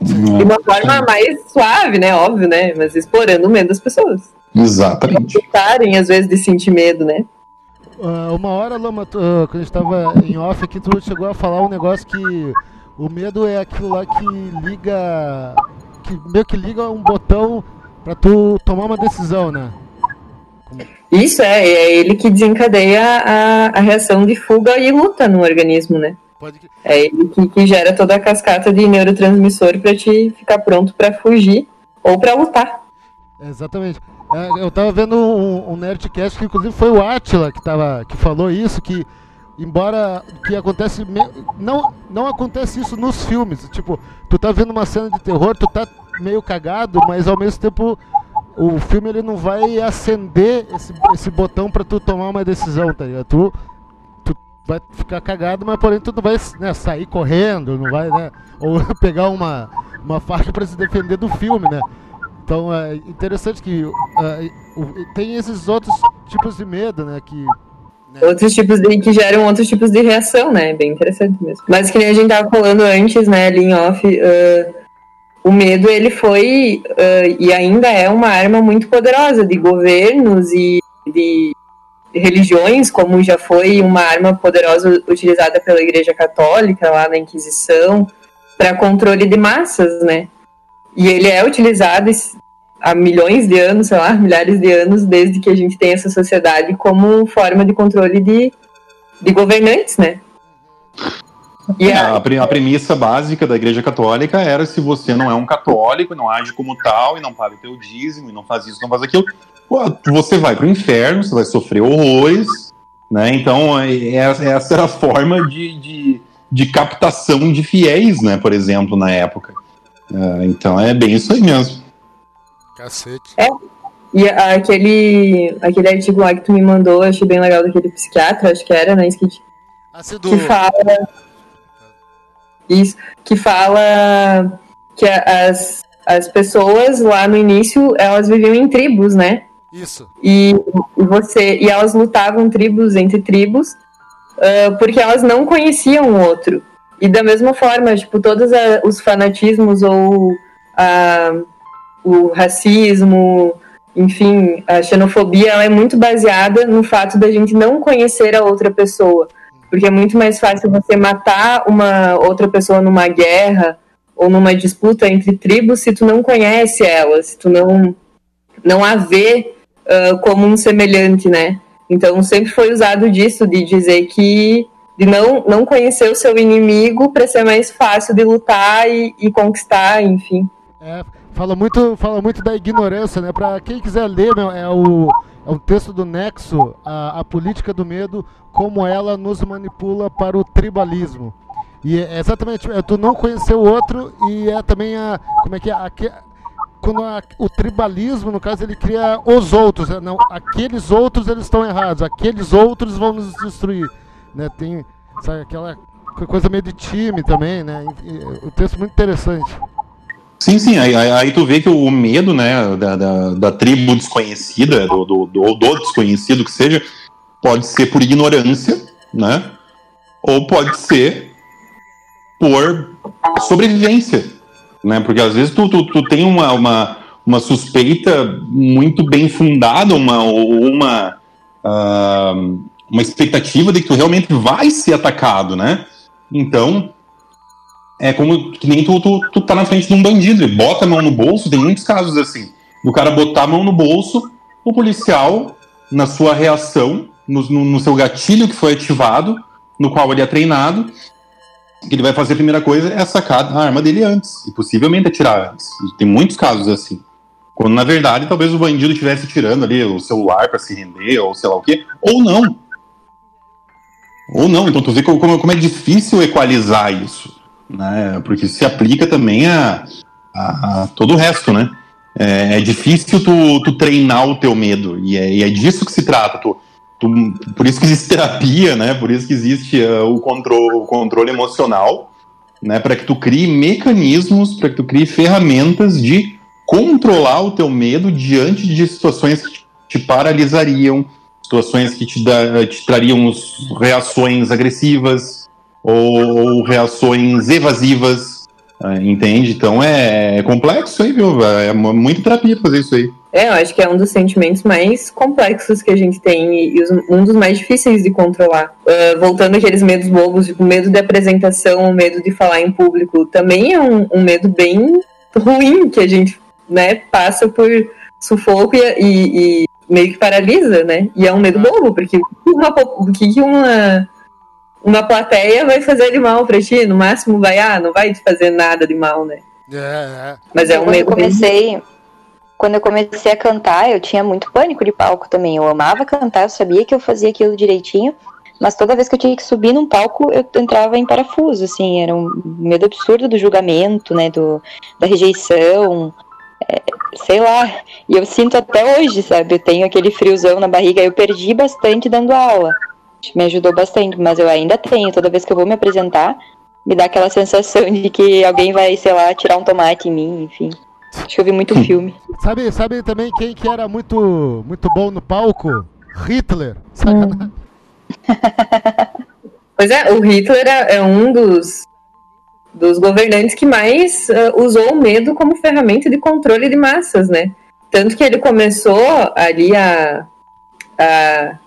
De uma forma mais suave, né? Óbvio, né? Mas explorando o medo das pessoas. Exatamente. Gostarem, às vezes, de sentir medo, né? Ah, uma hora, Loma, tu, ah, quando a gente tava em off aqui, tu chegou a falar um negócio que o medo é aquilo lá que liga. que meio que liga um botão pra tu tomar uma decisão, né? Isso é, é ele que desencadeia a, a reação de fuga e luta no organismo, né? Pode É ele que, que gera toda a cascata de neurotransmissor pra te ficar pronto pra fugir ou pra lutar. Exatamente. É, eu tava vendo um, um Nerdcast que inclusive foi o Atila que, tava, que falou isso, que embora que acontece. me- Não, não acontece isso nos filmes. Tipo, tu tá vendo uma cena de terror, tu tá meio cagado, mas ao mesmo tempo o filme ele não vai acender esse, esse botão pra tu tomar uma decisão, tá ligado? Tu, tu vai ficar cagado, mas porém tu não vai né, sair correndo, não vai, né? Ou pegar uma, uma faca pra se defender do filme, né? Então é interessante que o- tem esses outros tipos de medo, né? Que Outros tipos de. que geram outros tipos de reação, né? Bem interessante mesmo. Mas que nem a gente tava falando antes, né, ali em off, ah, o medo ele foi ah, e ainda é uma arma muito poderosa de governos e de religiões, como já foi uma arma poderosa utilizada pela Igreja Católica lá na Inquisição, para controle de massas, né? E ele é utilizado há milhões de anos, sei lá, milhares de anos, desde que a gente tem essa sociedade como forma de controle de, de governantes, né? E a- A, a premissa básica da Igreja Católica era se você não é um católico, não age como tal, e não paga o teu dízimo, e não faz isso, não faz aquilo, você vai pro inferno, você vai sofrer horrores, né? Então, é- essa era a forma de, de, de captação de fiéis, né? Por exemplo, na época. Ah, então, é bem isso aí mesmo. cacete. E a- aquele, aquele artigo lá que tu me mandou, eu achei bem legal daquele psiquiatra, acho que era, né? Que, do que fala. Isso, que fala que as, as pessoas lá no início, elas viviam em tribos, né? isso. E, e você e elas lutavam tribos entre tribos ah, porque elas não conheciam o outro. E da mesma forma, tipo, todos os fanatismos ou o racismo, enfim, a xenofobia, ela é muito baseada no fato da gente não conhecer a outra pessoa. Porque é muito mais fácil você matar uma outra pessoa numa guerra ou numa disputa entre tribos se tu não conhece ela, se tu não, não a vê ah, como um semelhante, né? Então sempre foi usado disso, de dizer que de não, não conhecer o seu inimigo para ser mais fácil de lutar e, e conquistar, enfim. É, fala muito, fala muito da ignorância, né? Pra quem quiser ler, meu, é o é um texto do Nexo, a, a política do medo, como ela nos manipula para o tribalismo. E é exatamente, é tu não conhecer o outro e é também a como é que é, aque- quando a- o tribalismo, no caso, ele cria os outros, né? não, aqueles outros eles estão errados, aqueles outros vão nos destruir, né? Tem sabe, aquela coisa meio de time também, né? O texto é muito interessante. Sim, sim, aí, aí- tu vê que o medo, né, da, da, da tribo desconhecida, do, do, do, do desconhecido que seja, pode ser por ignorância, né, ou pode ser por sobrevivência, né, porque às vezes tu, tu, tu tem uma, uma, uma suspeita muito bem fundada, uma, uma, ah, uma expectativa de que tu realmente vai ser atacado, né, então é como que nem tu, tu, tu tá na frente de um bandido e bota a mão no bolso, tem muitos casos assim, do cara botar a mão no bolso, o policial, na sua reação, no, no, no seu gatilho que foi ativado, no qual ele é treinado, que ele vai fazer a primeira coisa é sacar a arma dele antes, e possivelmente atirar antes. Tem muitos casos assim. Quando na verdade talvez o bandido estivesse tirando ali o celular para se render, ou sei lá o quê, ou não. Ou não, então tu vê como, como é difícil equalizar isso né? Porque se aplica também a, a, a todo o resto, né? É, é difícil tu, tu treinar o teu medo, e é, e é disso que se trata. Tu, tu, por isso que existe terapia, né? Por isso que existe uh, o, controle, o controle emocional, né? Para que tu crie mecanismos, para que tu crie ferramentas de controlar o teu medo diante de situações que te paralisariam, situações que te, da, te trariam reações agressivas ou, ou reações evasivas, uh, entende? Então é, é complexo aí, viu? É muita terapia fazer isso aí. É, eu acho que é um dos sentimentos mais complexos que a gente tem e um dos mais difíceis de controlar. Uh, voltando àqueles medos bobos, tipo, medo de apresentação, medo de falar em público, também é um, um medo bem ruim que a gente né, passa por sufoco e, e, e, meio que paralisa, né? E é um medo bobo, porque uma, o que uma, uma plateia vai fazer de mal pra ti? No máximo vai, ah, não vai te fazer nada de mal, né? É, é. Mas é um eu medo bem- comecei, quando eu comecei a cantar, eu tinha muito pânico de palco também. Eu amava cantar, eu sabia que eu fazia aquilo direitinho, mas toda vez que eu tinha que subir num palco, eu entrava em parafuso, assim, era um medo absurdo do julgamento, né, do, da rejeição, é, sei lá. E eu sinto até hoje, sabe? Eu tenho aquele friozão na barriga, eu perdi bastante dando aula. Me ajudou bastante, mas eu ainda tenho. Toda vez que eu vou me apresentar, me dá aquela sensação de que alguém vai, sei lá, tirar um tomate em mim, enfim. Acho que eu vi muito filme. Sabe, sabe também quem que era muito, muito bom no palco? Hitler. Sacanagem. Pois é, o Hitler é é um dos, dos governantes que mais ah, usou o medo como ferramenta de controle de massas, né? Tanto que ele começou ali a, a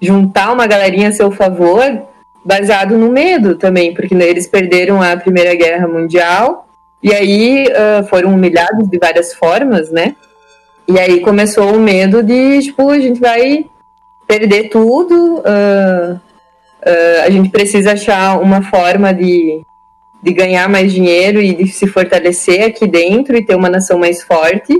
juntar uma galerinha a seu favor baseado no medo também, porque né, eles perderam a Primeira Guerra Mundial e aí ah, foram humilhados de várias formas, né? E aí começou o medo de, tipo, a gente vai perder tudo, ah, ah, a gente precisa achar uma forma de, de ganhar mais dinheiro e de se fortalecer aqui dentro e ter uma nação mais forte.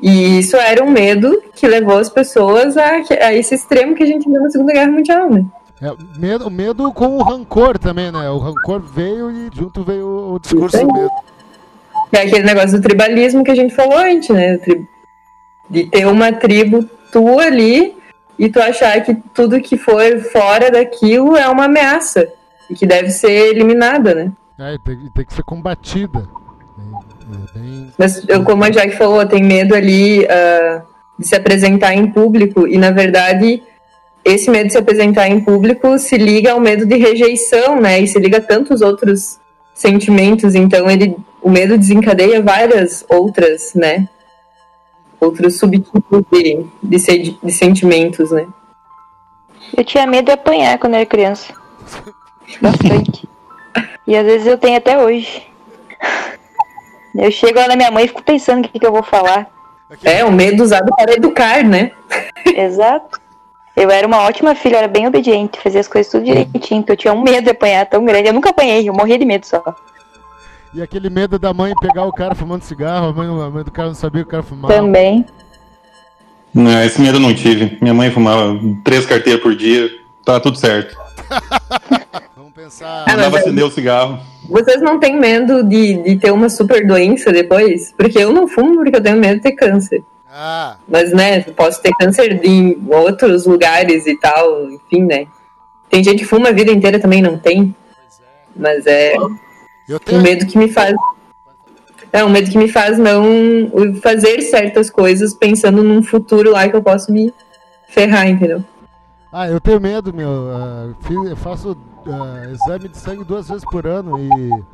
E isso era um medo que levou as pessoas a, a esse extremo que a gente viu na Segunda Guerra Mundial, né? É, medo, medo com o rancor também, né? O rancor veio e junto veio o, discurso do medo. É aquele negócio do tribalismo que a gente falou antes, né? De ter uma tribo tua ali e tu achar que tudo que for fora daquilo é uma ameaça e que deve ser eliminada, né? É, tem, tem que ser combatida. É, é bem- Mas eu, como a Jack falou, tem medo ali ah, de se apresentar em público e na verdade esse medo de se apresentar em público se liga ao medo de rejeição, né? E se liga a tantos outros sentimentos, então ele o medo desencadeia várias outras, né? Outros subtipos de, de, se- de sentimentos, né? Eu tinha medo de apanhar quando era criança. Bastante. E às vezes eu tenho até hoje. Eu chego lá na minha mãe e fico pensando o que, que eu vou falar. É, o medo usado para educar, né? Exato. Eu era uma ótima filha, eu era bem obediente, fazia as coisas tudo direitinho, porque eu tinha um medo de apanhar tão grande. Eu nunca apanhei, eu morria de medo só. E aquele medo da mãe pegar o cara fumando cigarro, a mãe, a mãe do cara não sabia que o cara fumava. Também. Não, esse medo eu não tive. Minha mãe fumava três carteiras por dia, tá tudo certo. Vamos pensar. Ah, mas aí- acender o cigarro. Vocês não têm medo de, de ter uma super doença depois? Porque eu não fumo porque eu tenho medo de ter câncer. Ah, Mas, né, eu posso ter câncer em outros lugares e tal, enfim, né? Tem gente que fuma a vida inteira também, não tem? Mas é eu um tenho. medo que me faz. É um medo que me faz não fazer certas coisas pensando num futuro lá que eu posso me ferrar, entendeu? Ah, eu tenho medo, meu. ah, eu faço ah, exame de sangue duas vezes por ano e.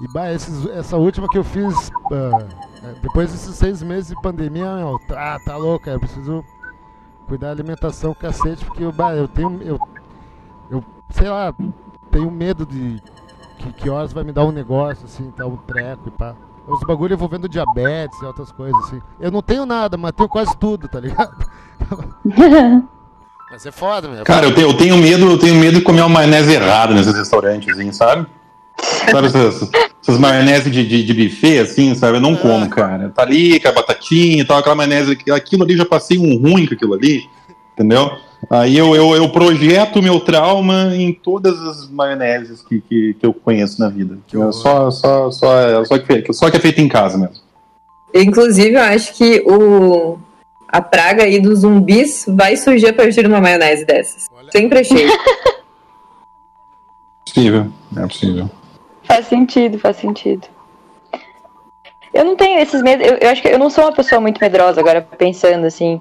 E bah, esses- essa última que eu fiz. é, depois desses seis meses de pandemia, meu, tá, tá louco, eu preciso cuidar da alimentação cacete, porque bah, eu tenho. Eu, eu, sei lá, tenho medo de que, que horas vai me dar um negócio, assim, tá um treco e pá. Os bagulho envolvendo diabetes e outras coisas, assim. Eu não tenho nada, mas tenho quase tudo, tá ligado? Mas é foda, meu. Cara, eu tenho, eu tenho medo, eu tenho medo de comer uma maionese errada nesses restaurantes, assim, sabe? Sabe essas, essas maionese de, de, de buffet, assim, sabe? Eu não como, cara. Tá ali com a batatinha e tal, aquela maionese, aquilo ali, já passei um ruim com aquilo ali, entendeu? Aí eu, eu, eu projeto o meu trauma em todas as maioneses que, que, que eu conheço na vida. Que horror. só, só, só, só, que, só que é feito em casa mesmo. Inclusive, eu acho que o, a praga aí dos zumbis vai surgir a partir de uma maionese dessas. Olha. Sempre achei. Possível, é possível. Faz sentido, faz sentido. Eu não tenho esses medos. Eu, eu acho que eu não sou uma pessoa muito medrosa agora, pensando assim.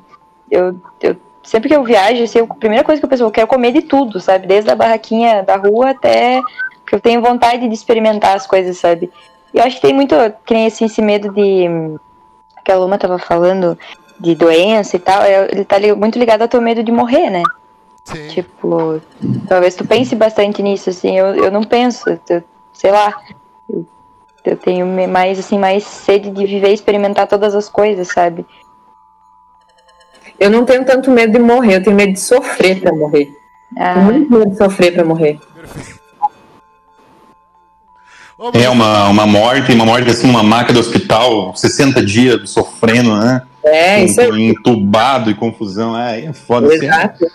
Eu, eu sempre que eu viajo, assim, a primeira coisa que eu penso, eu quero comer de tudo, sabe? Desde a barraquinha da rua até que eu tenho vontade de experimentar as coisas, sabe? E eu acho que tem muito, que nem assim, esse medo de. Que a Luma tava falando de doença e tal, é- ele tá muito ligado ao teu medo de morrer, né? Sim. Tipo, talvez tu pense bastante nisso, assim, eu, eu não penso, eu- sei lá. Eu, eu tenho mais, assim, mais sede de viver e experimentar todas as coisas, sabe? Eu não tenho tanto medo de morrer, eu tenho medo de sofrer pra morrer. Tenho Ah, muito medo de sofrer pra morrer. É uma, uma morte, uma morte assim, uma maca do hospital, 60 dias sofrendo, né? É, isso aí. Entubado e confusão. É, é foda. Assim, Exato.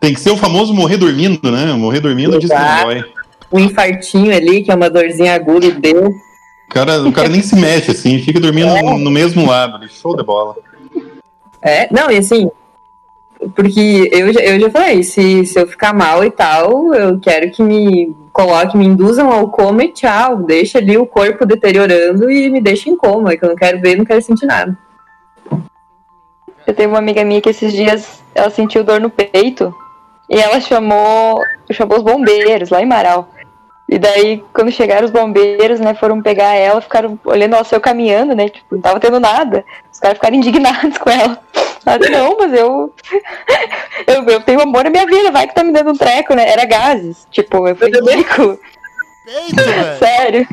Tem que ser o famoso morrer dormindo, né? Morrer dormindo diz que. Um infartinho ali, que é uma dorzinha aguda e deu. O cara, o cara nem se mexe, assim, fica dormindo no, no mesmo lado. ali, Show de bola. É, não, e assim, porque eu, já- eu já falei, se, se eu ficar mal e tal, eu quero que me coloque, me induzam ao coma e tchau. Deixa ali o corpo deteriorando e me deixa em coma, que eu não quero ver, não quero sentir nada. Eu tenho uma amiga minha que esses dias ela sentiu dor no peito e ela chamou, chamou os bombeiros lá em Marau. E daí, quando chegaram os bombeiros, né, foram pegar ela, ficaram olhando ela saiu caminhando, né, tipo, não tava tendo nada. Os caras ficaram indignados com ela. Ela disse, não, mas eu, eu, eu tenho amor na minha vida, vai que tá me dando um treco, né? Era gases. Tipo, eu fui ridículo, sério.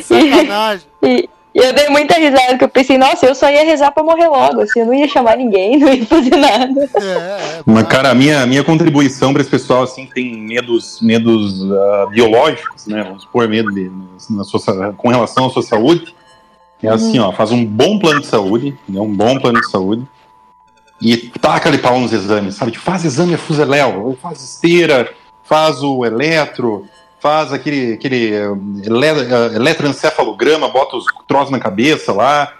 Sacanagem. E, e eu dei muita risada, porque eu pensei, nossa, eu só ia rezar pra morrer logo, assim, eu não ia chamar ninguém, não ia fazer nada. É, é. Mas, cara, a minha, minha contribuição para esse pessoal, assim, que tem medos, medos ah, biológicos, né? Vamos supor, medo de, na sua, com relação à sua saúde, é assim, ó, faz um bom plano de saúde, né, um bom plano de saúde, e taca ali pau nos exames, sabe? Tipo, faz exame a fuseléu, faz esteira, faz o eletro, faz aquele, aquele eh, eh, eletroencefalograma, bota os troços na cabeça lá,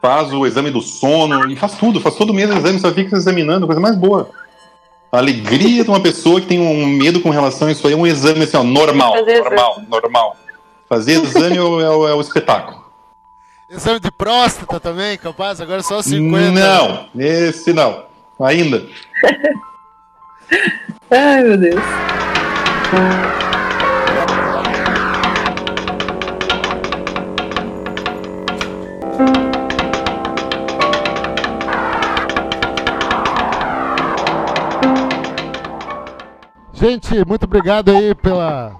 faz o exame do sono, e faz tudo, faz todo mês exame, só fica se examinando, coisa mais boa. A alegria de uma pessoa que tem um medo com relação a isso aí é um exame assim, ó, normal, Fazer normal, normal. Fazer exame é o, é o- é o espetáculo. Exame de próstata também, capaz? Agora só 50. Não, esse não. Ainda. Ai, meu Deus. Gente, muito obrigado aí pela,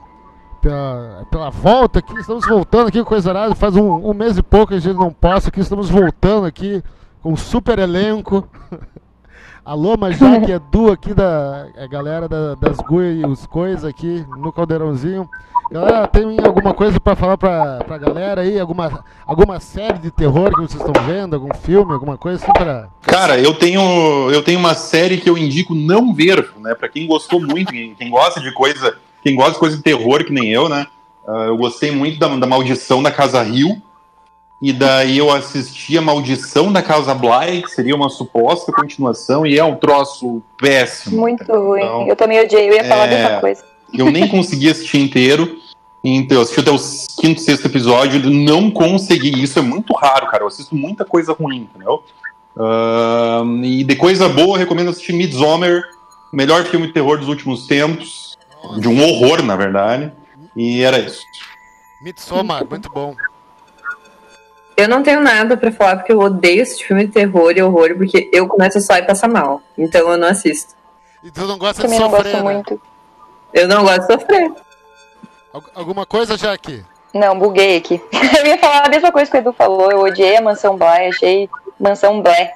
pela, pela volta aqui. Estamos voltando aqui com Coisa Arada. Faz um, um mês e pouco que a gente não passa aqui. Estamos voltando aqui com um super elenco. Alô, Jaque Edu aqui da a galera da- das GUI e os coisas aqui no Caldeirãozinho. Galera, tem alguma coisa pra falar pra, pra galera aí? Alguma, alguma série de terror que vocês estão vendo? Algum filme? Alguma coisa assim pra. Cara, eu tenho, eu tenho uma série que eu indico não ver, né? Pra quem gostou muito, quem, quem gosta de coisa, quem gosta de coisa de terror que nem eu, né? Ah, eu gostei muito da, da Maldição da Casa Rio. E daí eu assisti a Maldição da Casa Bly, que seria uma suposta continuação, e é um troço péssimo. Muito ruim. Então, Eu também odiei, eu ia falar é, dessa coisa. Eu nem consegui assistir inteiro. Então, eu assisti até o quinto, sexto episódio, e não consegui. Isso é muito raro, cara. Eu assisto muita coisa ruim, entendeu? Ahn, e de coisa boa, eu recomendo assistir Midsommar, o melhor filme de terror dos últimos tempos. De um horror, na verdade. E era isso. Midsommar, muito bom. Eu não tenho nada pra falar porque eu odeio esse filme de terror e horror, porque eu começo só a passar mal. Então eu não assisto. E tu não gosta Também de não sofrer, gosto né? muito. Eu não gosto de sofrer. Al- Alguma coisa, Jaque? Não, buguei aqui. Eu ia falar a mesma coisa que o Edu falou. Eu odiei a Mansão Bly, achei Mansão Blé.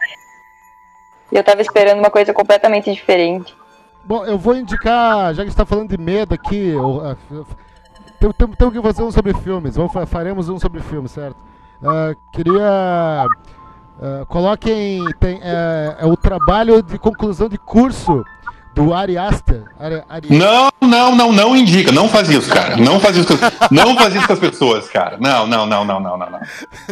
E eu tava esperando uma coisa completamente diferente. Bom, eu vou indicar, já que está falando de medo aqui, eu, ah, f- tem- tem- temos que fazer um sobre filmes. Vamos, fa- faremos um sobre filmes, certo? Ah, queria. ah, coloquem. Tem, é, é o trabalho de conclusão de curso do Ari Aster. Ari, Ari- Não, não, não, não indica. Não faz isso, cara. Não faz isso com as, não faz isso com as pessoas, cara. Não, não, não, não, não, não, não.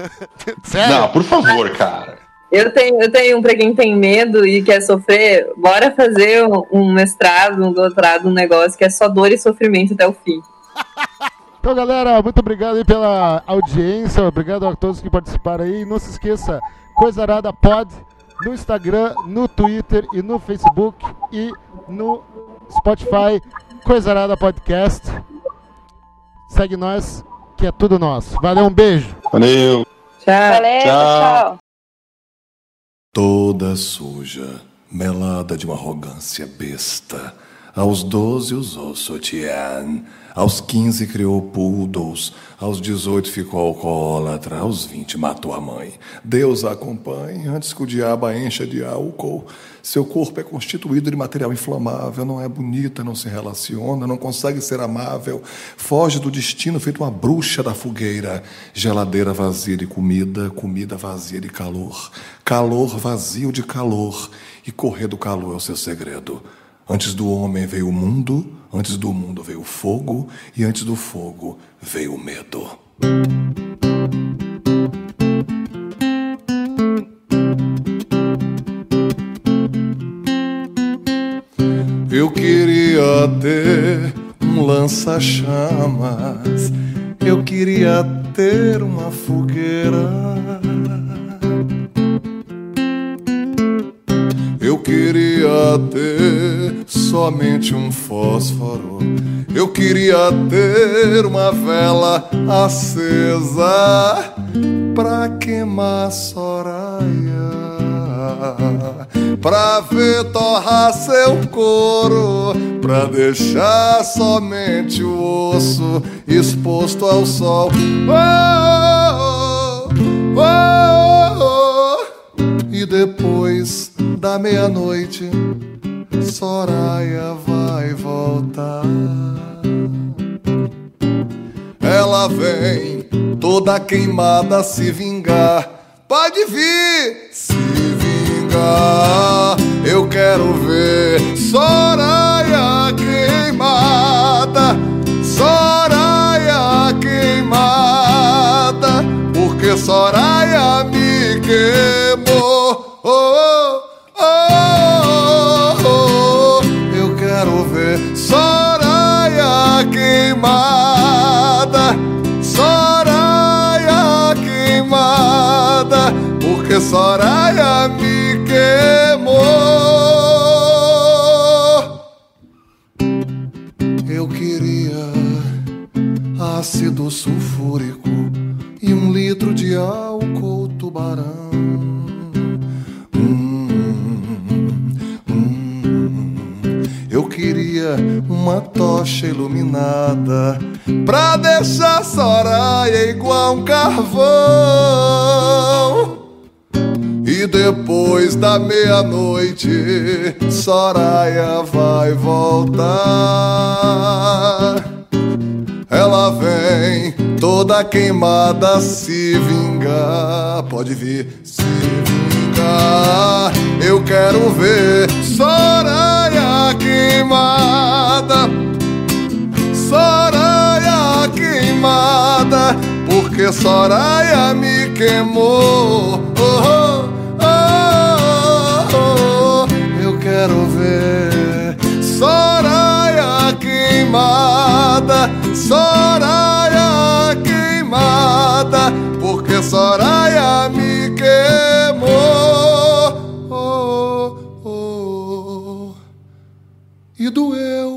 Sério? Não, por favor, cara. Eu tenho, eu tenho um pra quem tem medo e quer sofrer, bora fazer um, um mestrado, um doutorado, um negócio que é só dor e sofrimento até o fim. Então, galera, muito obrigado aí pela audiência. Obrigado a todos que participaram aí. Não se esqueça, Coisa Arada Pod no Instagram, no Twitter e no Facebook e no Spotify, Coisa Arada Podcast. Segue nós, que é tudo nosso. Valeu, um beijo. Valeu. Tchau. Valeu, Tchau. tchau. Toda suja, melada de uma arrogância besta. Aos doze usou sutiã, aos quinze criou poodles, aos dezoito ficou alcoólatra, aos vinte matou a mãe. Deus a acompanhe antes que o diabo a encha de álcool. Seu corpo é constituído de material inflamável, não é bonita, não se relaciona, não consegue ser amável, foge do destino feito uma bruxa da fogueira. Geladeira vazia de comida, comida vazia de calor, calor vazio de calor, e correr do calor é o seu segredo. Antes do homem veio o mundo, antes do mundo veio o fogo, e antes do fogo veio o medo. Lança-chamas, eu queria ter uma fogueira. Eu queria ter somente um fósforo. Eu queria ter uma vela acesa pra queimar Soraya. Pra ver torrar seu couro, pra deixar somente o osso exposto ao sol. Oh, oh, oh. E depois da meia-noite, Soraya vai voltar. Ela vem toda queimada se vingar. Pode vir se vingar. Eu quero ver Soraya queimada. Soraya queimada. Porque Soraya me queimou. Oh, oh, oh, oh. Eu quero ver Soraya queimada. Soraya queimada. Porque Soraya me queimou. Eu queria ácido sulfúrico e um litro de álcool tubarão. Eu queria uma tocha iluminada pra deixar Soraya igual um carvão. Depois da meia-noite, Soraya vai voltar. Ela vem toda queimada se vingar. Pode vir se vingar. Eu quero ver Soraya queimada. Soraya queimada. Porque Soraya me queimou. Oh, oh, quero ver Soraya queimada. Soraya queimada. Porque Soraya me queimou. Oh, oh, oh. E doeu.